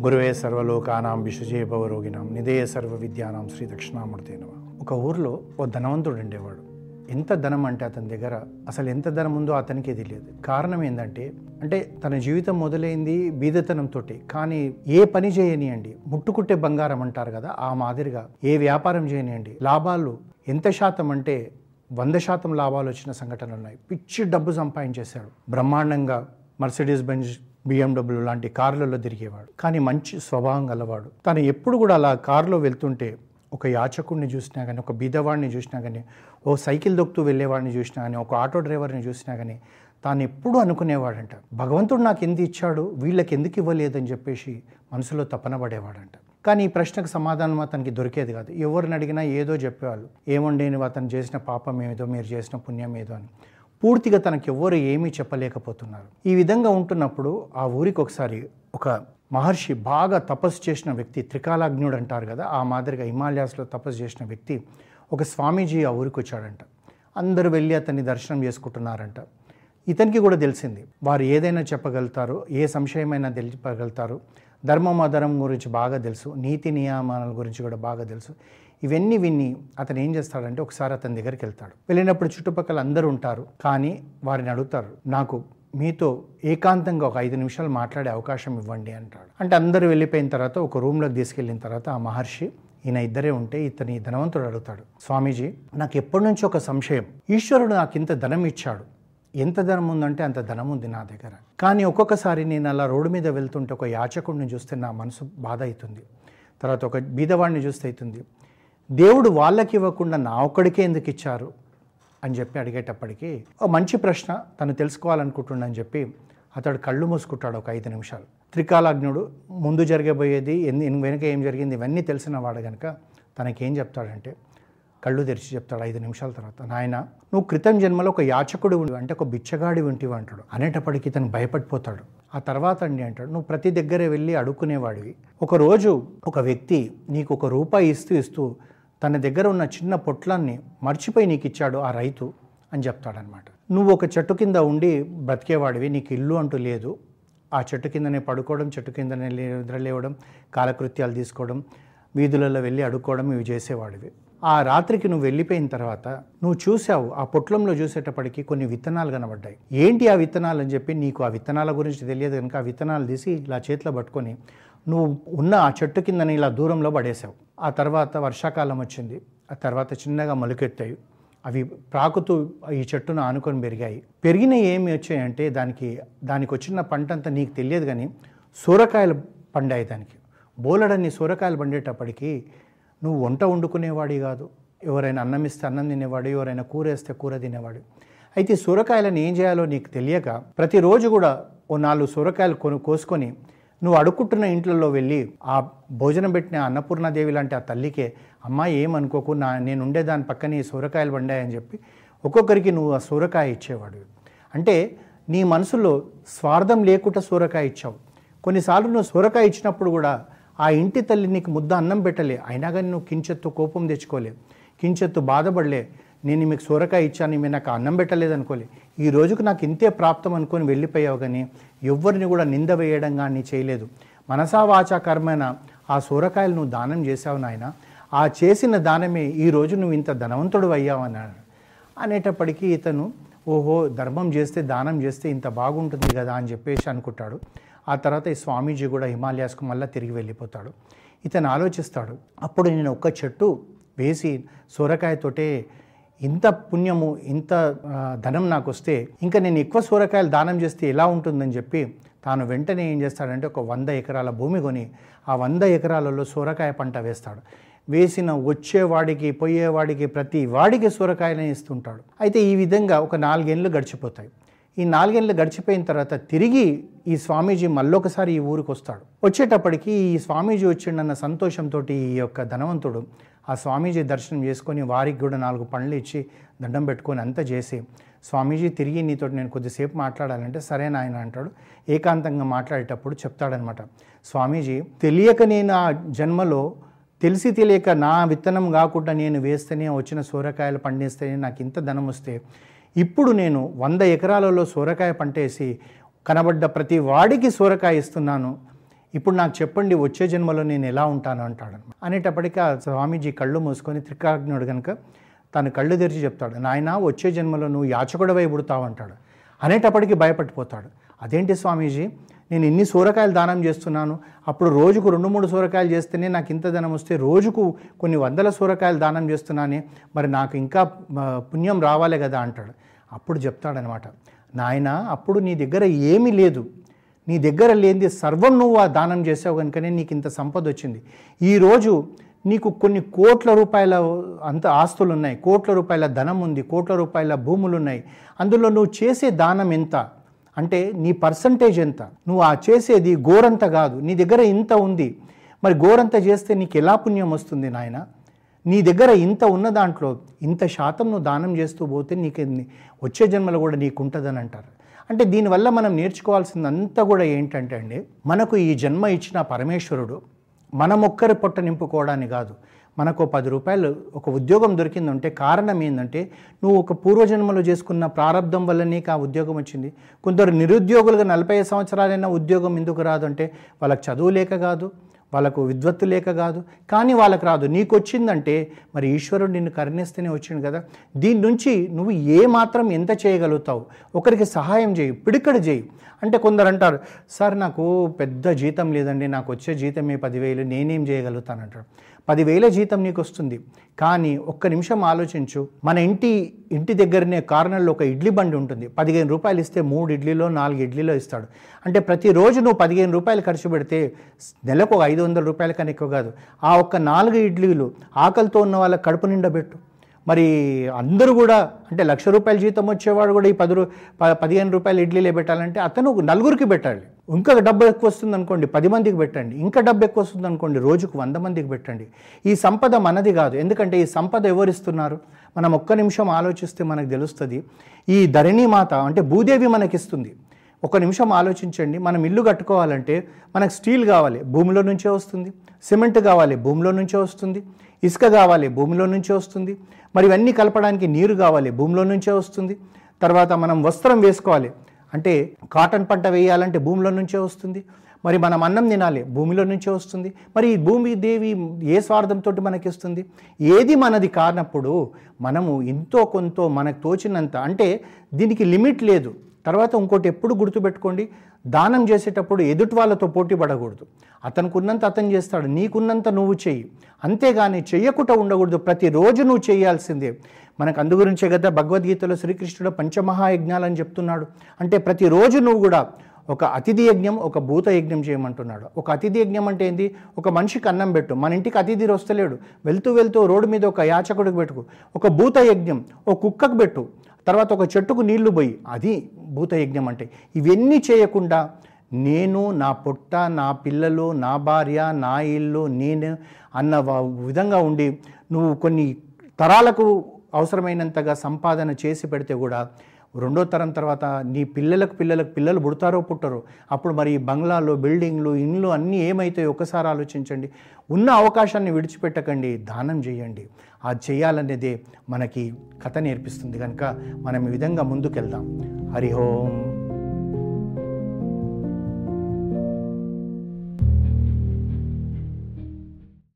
గురువే సర్వలోకానాం విషజే నిదే సర్వ విద్యానాం శ్రీ దక్షిణామూర్తి నమ. ఒక ఊర్లో ఓ ధనవంతుడు ఉండేవాడు. ఎంత ధనం అంటే అతని దగ్గర అసలు ఎంత ధనం ఉందో అతనికే తెలియదు. కారణం ఏంటంటే అంటే తన జీవితం మొదలైంది బీదతనంతో కానీ ఏ పని చేయనియండి ముట్టుకుట్టే బంగారం అంటారు కదా ఆ మాదిరిగా ఏ వ్యాపారం చేయనియండి లాభాలు ఎంత శాతం అంటే వంద శాతం లాభాలు వచ్చిన సంఘటనలు ఉన్నాయి. పిచ్చి డబ్బు సంపాదించేశాడు. బ్రహ్మాండంగా మర్సిడీస్ బెంజ్ బిఎండబ్ల్యూ లాంటి కార్లలో తిరిగేవాడు. కానీ మంచి స్వభావం గలవాడు. తను ఎప్పుడు కూడా అలా కారులో వెళ్తుంటే ఒక యాచకుడిని చూసినా కానీ ఒక బీదవాడిని చూసినా కానీ ఓ సైకిల్ దొక్కుతూ వెళ్ళేవాడిని చూసినా కానీ ఒక ఆటో డ్రైవర్ని చూసినా కానీ తాను ఎప్పుడు అనుకునేవాడంట. భగవంతుడు నాకు ఎందుకు ఇచ్చాడు? వీళ్ళకి ఎందుకు ఇవ్వలేదని చెప్పేసి మనసులో తపన పడేవాడంట. కానీ ఈ ప్రశ్నకు సమాధానం అతనికి దొరికేది కాదు. ఎవరిని అడిగినా ఏదో చెప్పేవాళ్ళు. ఏముండేని అతను చేసిన పాపం ఏదో మీరు చేసిన పుణ్యం ఏదో అని. పూర్తిగా తనకి ఎవ్వరు ఏమీ చెప్పలేకపోతున్నారు. ఈ విధంగా ఉంటున్నప్పుడు ఆ ఊరికి ఒకసారి ఒక మహర్షి బాగా తపస్సు చేసిన వ్యక్తి త్రికాలాగ్నుడు అంటారు కదా ఆ మాదిరిగా హిమాలయాస్లో తపస్సు చేసిన వ్యక్తి ఒక స్వామీజీ ఆ ఊరికి వచ్చాడంట. అందరూ వెళ్ళి అతన్ని దర్శనం చేసుకుంటున్నారంట. ఇతనికి కూడా తెలిసింది వారు ఏదైనా చెప్పగలుగుతారు ఏ సంశయమైనా తెలిపగలుగుతారు. ధర్మం అధర్మం గురించి బాగా తెలుసు నీతి నియమాల గురించి కూడా బాగా తెలుసు. ఇవన్నీ విని అతను ఏం చేస్తాడంటే ఒకసారి అతని దగ్గరికి వెళ్తాడు. వెళ్ళినప్పుడు చుట్టుపక్కల అందరూ ఉంటారు. కానీ వారిని అడుగుతారు నాకు మీతో ఏకాంతంగా ఒక ఐదు నిమిషాలు మాట్లాడే అవకాశం ఇవ్వండి అంటాడు. అంటే అందరూ వెళ్ళిపోయిన తర్వాత ఒక రూమ్లోకి తీసుకెళ్ళిన తర్వాత ఆ మహర్షి ఈయన ఇద్దరే ఉంటే ఇతని ధనవంతుడు అడుగుతాడు స్వామీజీ నాకు ఎప్పటి నుంచి ఒక సంశయం. ఈశ్వరుడు నాకు ఇంత ధనం ఇచ్చాడు. ఎంత ధనం ఉందంటే అంత ధనం ఉంది నా దగ్గర. కానీ ఒక్కొక్కసారి నేను అలా రోడ్డు మీద వెళ్తుంటే ఒక యాచకుడిని చూస్తే నా మనసు బాధ అవుతుంది. తర్వాత ఒక బీదవాడిని చూస్తే అవుతుంది. దేవుడు వాళ్ళకి ఇవ్వకుండా నా ఒక్కడికే ఎందుకు ఇచ్చారు అని చెప్పి అడిగేటప్పటికి ఓ మంచి ప్రశ్న తను తెలుసుకోవాలనుకుంటున్నాను చెప్పి అతడు కళ్ళు మూసుకుంటాడు ఒక ఐదు నిమిషాలు. త్రికాలాగ్నుడు ముందు జరగబోయేది ఎన్ని వెనుక ఏం జరిగింది ఇవన్నీ తెలిసిన వాడు కనుక తనకేం చెప్తాడంటే కళ్ళు తెరిచి చెప్తాడు ఐదు నిమిషాల తర్వాత నాయన నువ్వు క్రితం జన్మలో ఒక యాచకుడు అంటే ఒక బిచ్చగాడి వింటివి అంటాడు. అనేటప్పటికి తను భయపడిపోతాడు. ఆ తర్వాత అండి అంటాడు నువ్వు ప్రతి దగ్గరే వెళ్ళి అడుక్కునేవాడివి. ఒకరోజు ఒక వ్యక్తి నీకు ఒక రూపాయి ఇస్తూ ఇస్తూ తన దగ్గర ఉన్న చిన్న పొట్లాన్ని మర్చిపోయి నీకు ఇచ్చాడు ఆ రైతు అని చెప్తాడనమాట. నువ్వు ఒక చెట్టు కింద ఉండి బ్రతికేవాడివి నీకు ఇల్లు అంటూ లేదు. ఆ చెట్టు కిందనే పడుకోవడం చెట్టు కిందనే నిద్రలేవడం కాలకృత్యాలు తీసుకోవడం వీధులలో వెళ్ళి అడుక్కోవడం ఇవి చేసేవాడివి. ఆ రాత్రికి నువ్వు వెళ్ళిపోయిన తర్వాత నువ్వు చూసావు ఆ పొట్లంలో చూసేటప్పటికి కొన్ని విత్తనాలు కనబడ్డాయి. ఏంటి ఆ విత్తనాలు అని చెప్పి నీకు ఆ విత్తనాల గురించి తెలియదు కనుక ఆ విత్తనాలు తీసి ఇలా చేతిలో పట్టుకొని నువ్వు ఉన్న ఆ చెట్టు కిందని ఇలా దూరంలో పడేసావు ఆ తర్వాత వర్షాకాలం వచ్చింది. ఆ తర్వాత చిన్నగా మొలకెత్తాయి. అవి ప్రాకుతూ ఈ చెట్టును ఆనుకొని పెరిగాయి. పెరిగిన ఏమి వచ్చాయంటే దానికి దానికి వచ్చిన పంట అంతా నీకు తెలియదు కానీ సూరకాయలు పండాయి దానికి. బోలెడన్ని సూరకాయలు పండేటప్పటికి నువ్వు వంట వండుకునేవాడి కాదు. ఎవరైనా అన్నం ఇస్తే అన్నం తినేవాడు ఎవరైనా కూర వేస్తే కూర తినేవాడు. అయితే సూరకాయలను ఏం చేయాలో నీకు తెలియక ప్రతిరోజు కూడా ఓ నాలుగు సూరకాయలు కొను కోసుకొని నువ్వు అడుక్కుంటున్న ఇంట్లలో వెళ్ళి ఆ భోజనం పెట్టిన అన్నపూర్ణాదేవి లాంటి ఆ తల్లికే అమ్మాయి ఏమనుకోకు నా నేను ఉండే దాని పక్కన ఈ సూరకాయలు పండాయని చెప్పి ఒక్కొక్కరికి నువ్వు ఆ సూరకాయ ఇచ్చేవాడు అంటే నీ మనసులో స్వార్థం లేకుండా సూరకాయ ఇచ్చావు. కొన్నిసార్లు నువ్వు సూరకాయ ఇచ్చినప్పుడు కూడా ఆ ఇంటి తల్లి నీకు ముద్ద అన్నం పెట్టలే. అయినా కానీ నువ్వు కించెత్తు కోపం తెచ్చుకోలే. కించెత్తు బాధపడలే. నేను మీకు సొరకాయ ఇచ్చాను మీరు నాకు అన్నం పెట్టలేదు అనుకోలే. ఈ రోజుకు నాకు ఇంతే ప్రాప్తం అనుకొని వెళ్ళిపోయావు కానీ ఎవరిని కూడా నింద వేయడం కానీ చేయలేదు. మనసా వాచా కర్మైన ఆ సొరకాయలు నువ్వు దానం చేశావు నాయన. ఆ చేసిన దానమే ఈ రోజు నువ్వు ఇంత ధనవంతుడు అయ్యావు అన్నాడు. అనేటప్పటికీ ఇతను ఓహో ధర్మం చేస్తే దానం చేస్తే ఇంత బాగుంటుంది కదా అని చెప్పేసి అనుకుంటాడు. ఆ తర్వాత ఈ స్వామీజీ కూడా హిమాలయాస్కు మళ్ళీ తిరిగి వెళ్ళిపోతాడు. ఇతను ఆలోచిస్తాడు అప్పుడు నేను ఒక్క చెట్టు వేసి సొరకాయతోటే ఇంత పుణ్యము ఇంత ధనం నాకు వస్తే ఇంకా నేను ఎక్కువ సూరకాయలు దానం చేస్తే ఎలా ఉంటుందని చెప్పి తాను వెంటనే ఏం చేస్తాడంటే ఒక వంద ఎకరాల భూమి కొని ఆ వంద ఎకరాలలో సూరకాయ పంట వేస్తాడు. వేసిన వచ్చేవాడికి పోయేవాడికి ప్రతి వాడికి సూరకాయలని ఇస్తుంటాడు. అయితే ఈ విధంగా ఒక నాలుగేళ్ళు గడిచిపోతాయి. ఈ నాలుగేళ్ళు గడిచిపోయిన తర్వాత తిరిగి ఈ స్వామీజీ మళ్ళొకసారి ఈ ఊరికి వస్తాడు వచ్చేటప్పటికి ఈ స్వామీజీ వచ్చిండన్న సంతోషంతో ఈ యొక్క ధనవంతుడు ఆ స్వామీజీ దర్శనం చేసుకొని వారికి కూడా నాలుగు పండ్లు ఇచ్చి దండం పెట్టుకొని అంతా చేసి స్వామీజీ తిరిగి నీతో నేను కొద్దిసేపు మాట్లాడాలంటే సరే నాయన అంటాడు. ఏకాంతంగా మాట్లాడేటప్పుడు చెప్తాడనమాట స్వామీజీ తెలియక నేను ఆ జన్మలో తెలిసి తెలియక నా విత్తనం కాకుండా నేను వేస్తేనే వచ్చిన సూరకాయలు పండిస్తేనే నాకు ఇంత ధనం వస్తే ఇప్పుడు నేను వంద ఎకరాలలో సూరకాయ పంటేసి కనబడ్డ ప్రతి వాడికి సూరకాయ ఇస్తున్నాను. ఇప్పుడు నాకు చెప్పండి వచ్చే జన్మలో నేను ఎలా ఉంటాను అంటాడు. అనేటప్పటికీ ఆ స్వామీజీ కళ్ళు మూసుకొని త్రికాగ్నుడు కనుక తను కళ్ళు తెరిచి చెప్తాడు నాయన వచ్చే జన్మలో నువ్వు యాచకుడవై పుడతావు అంటాడు. అనేటప్పటికీ భయపడిపోతాడు అదేంటి స్వామీజీ నేను ఇన్ని సూరకాయలు దానం చేస్తున్నాను అప్పుడు రోజుకు రెండు మూడు సూరకాయలు చేస్తేనే నాకు ఇంత ధనం వస్తే రోజుకు కొన్ని వందల సూరకాయలు దానం చేస్తున్నానే మరి నాకు ఇంకా పుణ్యం రావాలి కదా అంటాడు. అప్పుడు చెప్తాడనమాట నాయన అప్పుడు నీ దగ్గర ఏమీ లేదు నీ దగ్గర లేనిది సర్వం నువ్వు ఆ దానం చేసావు కనుకనే నీకు ఇంత సంపద వచ్చింది. ఈరోజు నీకు కొన్ని కోట్ల రూపాయల అంత ఆస్తులు ఉన్నాయి కోట్ల రూపాయల ధనం ఉంది. కోట్ల రూపాయల భూములు ఉన్నాయి అందులో నువ్వు చేసే దానం ఎంత? అంటే నీ పర్సంటేజ్ ఎంత? నువ్వు ఆ చేసేది గోరంత కాదు. నీ దగ్గర ఇంత ఉంది. మరి గోరంత చేస్తే నీకు ఎలా పుణ్యం వస్తుంది నాయన? నీ దగ్గర ఇంత ఉన్న దాంట్లో ఇంత శాతం నువ్వు దానం చేస్తూ పోతే నీకు వచ్చే జన్మలో కూడా నీకు ఉంటుందని అంటారు. అంటే దీనివల్ల మనం నేర్చుకోవాల్సిందంతా కూడా ఏంటంటే అండి మనకు ఈ జన్మ ఇచ్చిన పరమేశ్వరుడు మనం ఒక్కరి పొట్ట నింపుకోవడానికి కాదు మనకు పది రూపాయలు ఒక ఉద్యోగం దొరికిందంటే కారణం ఏంటంటే నువ్వు ఒక పూర్వజన్మలో చేసుకున్న ప్రారంధం వల్ల నీకు ఆ ఉద్యోగం వచ్చింది. కొందరు నిరుద్యోగులుగా నలభై సంవత్సరాలైనా ఉద్యోగం ఎందుకు రాదు అంటే వాళ్ళకి చదువు లేక కాదు. వాళ్ళకు విద్వత్తు లేక కాదు. కానీ వాళ్ళకు రాదు. నీకు వచ్చిందంటే మరి ఈశ్వరుడు నిన్ను కరుణిస్తేనే వచ్చింది కదా. దీని నుంచి నువ్వు ఏ మాత్రం ఎంత చేయగలుగుతావు? ఒకరికి సహాయం చేయి పిడికడు చేయి. అంటే కొందరు అంటారు సార్ నాకు పెద్ద జీతం లేదండి. నాకు వచ్చే జీతమే పదివేలు. నేనేం చేయగలుగుతాను? అంటారు. పదివేల జీతం నీకు వస్తుంది కానీ ఒక్క నిమిషం ఆలోచించు. మన ఇంటి ఇంటి దగ్గరనే కార్నర్లో ఒక ఇడ్లీ బండి ఉంటుంది. పదిహేను రూపాయలు ఇస్తే మూడు ఇడ్లీలో నాలుగు ఇడ్లీలో ఇస్తాడు. అంటే ప్రతిరోజు నువ్వు పదిహేను రూపాయలు ఖర్చు పెడితే నెలకు ఒక ఐదు వందల రూపాయల కన్నా ఎక్కువ కాదు. ఆ ఒక్క నాలుగు ఇడ్లీలు ఆకలితో ఉన్న వాళ్ళ కడుపు నిండా పెట్టు. మరి అందరూ కూడా అంటే లక్ష రూపాయల జీతం వచ్చేవాడు కూడా ఈ పది రూ ప- పదిహేను రూపాయలు ఇడ్లీలే పెట్టాలంటే అతను నలుగురికి పెట్టాలి. ఇంకా డబ్బు ఎక్కువ వస్తుంది అనుకోండి పది మందికి పెట్టండి. ఇంకా డబ్బు ఎక్కువ వస్తుంది అనుకోండి రోజుకు వంద మందికి పెట్టండి. ఈ సంపద మనది కాదు. ఎందుకంటే ఈ సంపద ఎవరిస్తున్నారు? మనం ఒక్క నిమిషం ఆలోచిస్తే మనకు తెలుస్తుంది ఈ ధరణి మాత అంటే భూదేవి మనకిస్తుంది. ఒక నిమిషం ఆలోచించండి. మనం ఇల్లు కట్టుకోవాలంటే మనకు స్టీల్ కావాలి భూమిలో నుంచే వస్తుంది. సిమెంట్ కావాలి భూమిలో నుంచే వస్తుంది. ఇసుక కావాలి భూమిలో నుంచే వస్తుంది. మరి ఇవన్నీ కలపడానికి నీరు కావాలి భూమిలో నుంచే వస్తుంది. తర్వాత మనం వస్త్రం వేసుకోవాలి అంటే కాటన్ పంట వేయాలంటే భూమిలో నుంచే వస్తుంది. మరి మనం అన్నం తినాలి భూమిలో నుంచే వస్తుంది. మరి ఈ భూమి దేవి ఏ స్వార్థంతో మనకి ఇస్తుంది ఏది మనది కానప్పుడు మనము ఎంతో కొంత మనకు తోచినంత అంటే దీనికి లిమిట్ లేదు. తర్వాత ఇంకోటి ఎప్పుడు గుర్తుపెట్టుకోండి దానం చేసేటప్పుడు ఎదుటి వాళ్ళతో పోటీ పడకూడదు. అతనికి ఉన్నంత అతను చేస్తాడు నీకున్నంత నువ్వు చెయ్యి. అంతేగాని చెయ్యకుండా ఉండకూడదు. ప్రతిరోజు నువ్వు చేయాల్సిందే. మనకు అందు గురించే కదా భగవద్గీతలో శ్రీకృష్ణుడు పంచమహాయజ్ఞాలని చెప్తున్నాడు. అంటే ప్రతిరోజు నువ్వు కూడా ఒక అతిథి యజ్ఞం ఒక భూత యజ్ఞం చేయమంటున్నాడు. ఒక అతిథి యజ్ఞం అంటే ఏంది? ఒక మనిషికి అన్నం పెట్టు. మన ఇంటికి అతిథి వస్తలేడు. వెళ్తూ వెళ్తూ రోడ్డు మీద ఒక యాచకుడికి పెట్టుకు. ఒక భూత యజ్ఞం ఒక కుక్కకు పెట్టు. తర్వాత ఒక చెట్టుకు నీళ్ళు పోయి. అది భూత యజ్ఞం అంటే. ఇవన్నీ చేయకుండా నేను నా పొట్ట నా పిల్లలు నా భార్య నా ఇల్లు నేను అన్న విధంగా ఉండి నువ్వు కొన్ని తరాలకు అవసరమైనంతగా సంపాదన చేసి పెడితే కూడా రెండో తరం తర్వాత నీ పిల్లలకు పిల్లలకు పిల్లలు పుడతారో పుట్టరో అప్పుడు మరి బంగ్లాలు బిల్డింగ్లు ఇండ్లు అన్నీ ఏమైతాయో ఒకసారి ఆలోచించండి. ఉన్న అవకాశాన్ని విడిచిపెట్టకండి దానం చేయండి. ఆ చేయాలనేదే మనకి కథ నేర్పిస్తుంది. కనుక మనం ఈ విధంగా ముందుకెళ్దాం. హరిహోం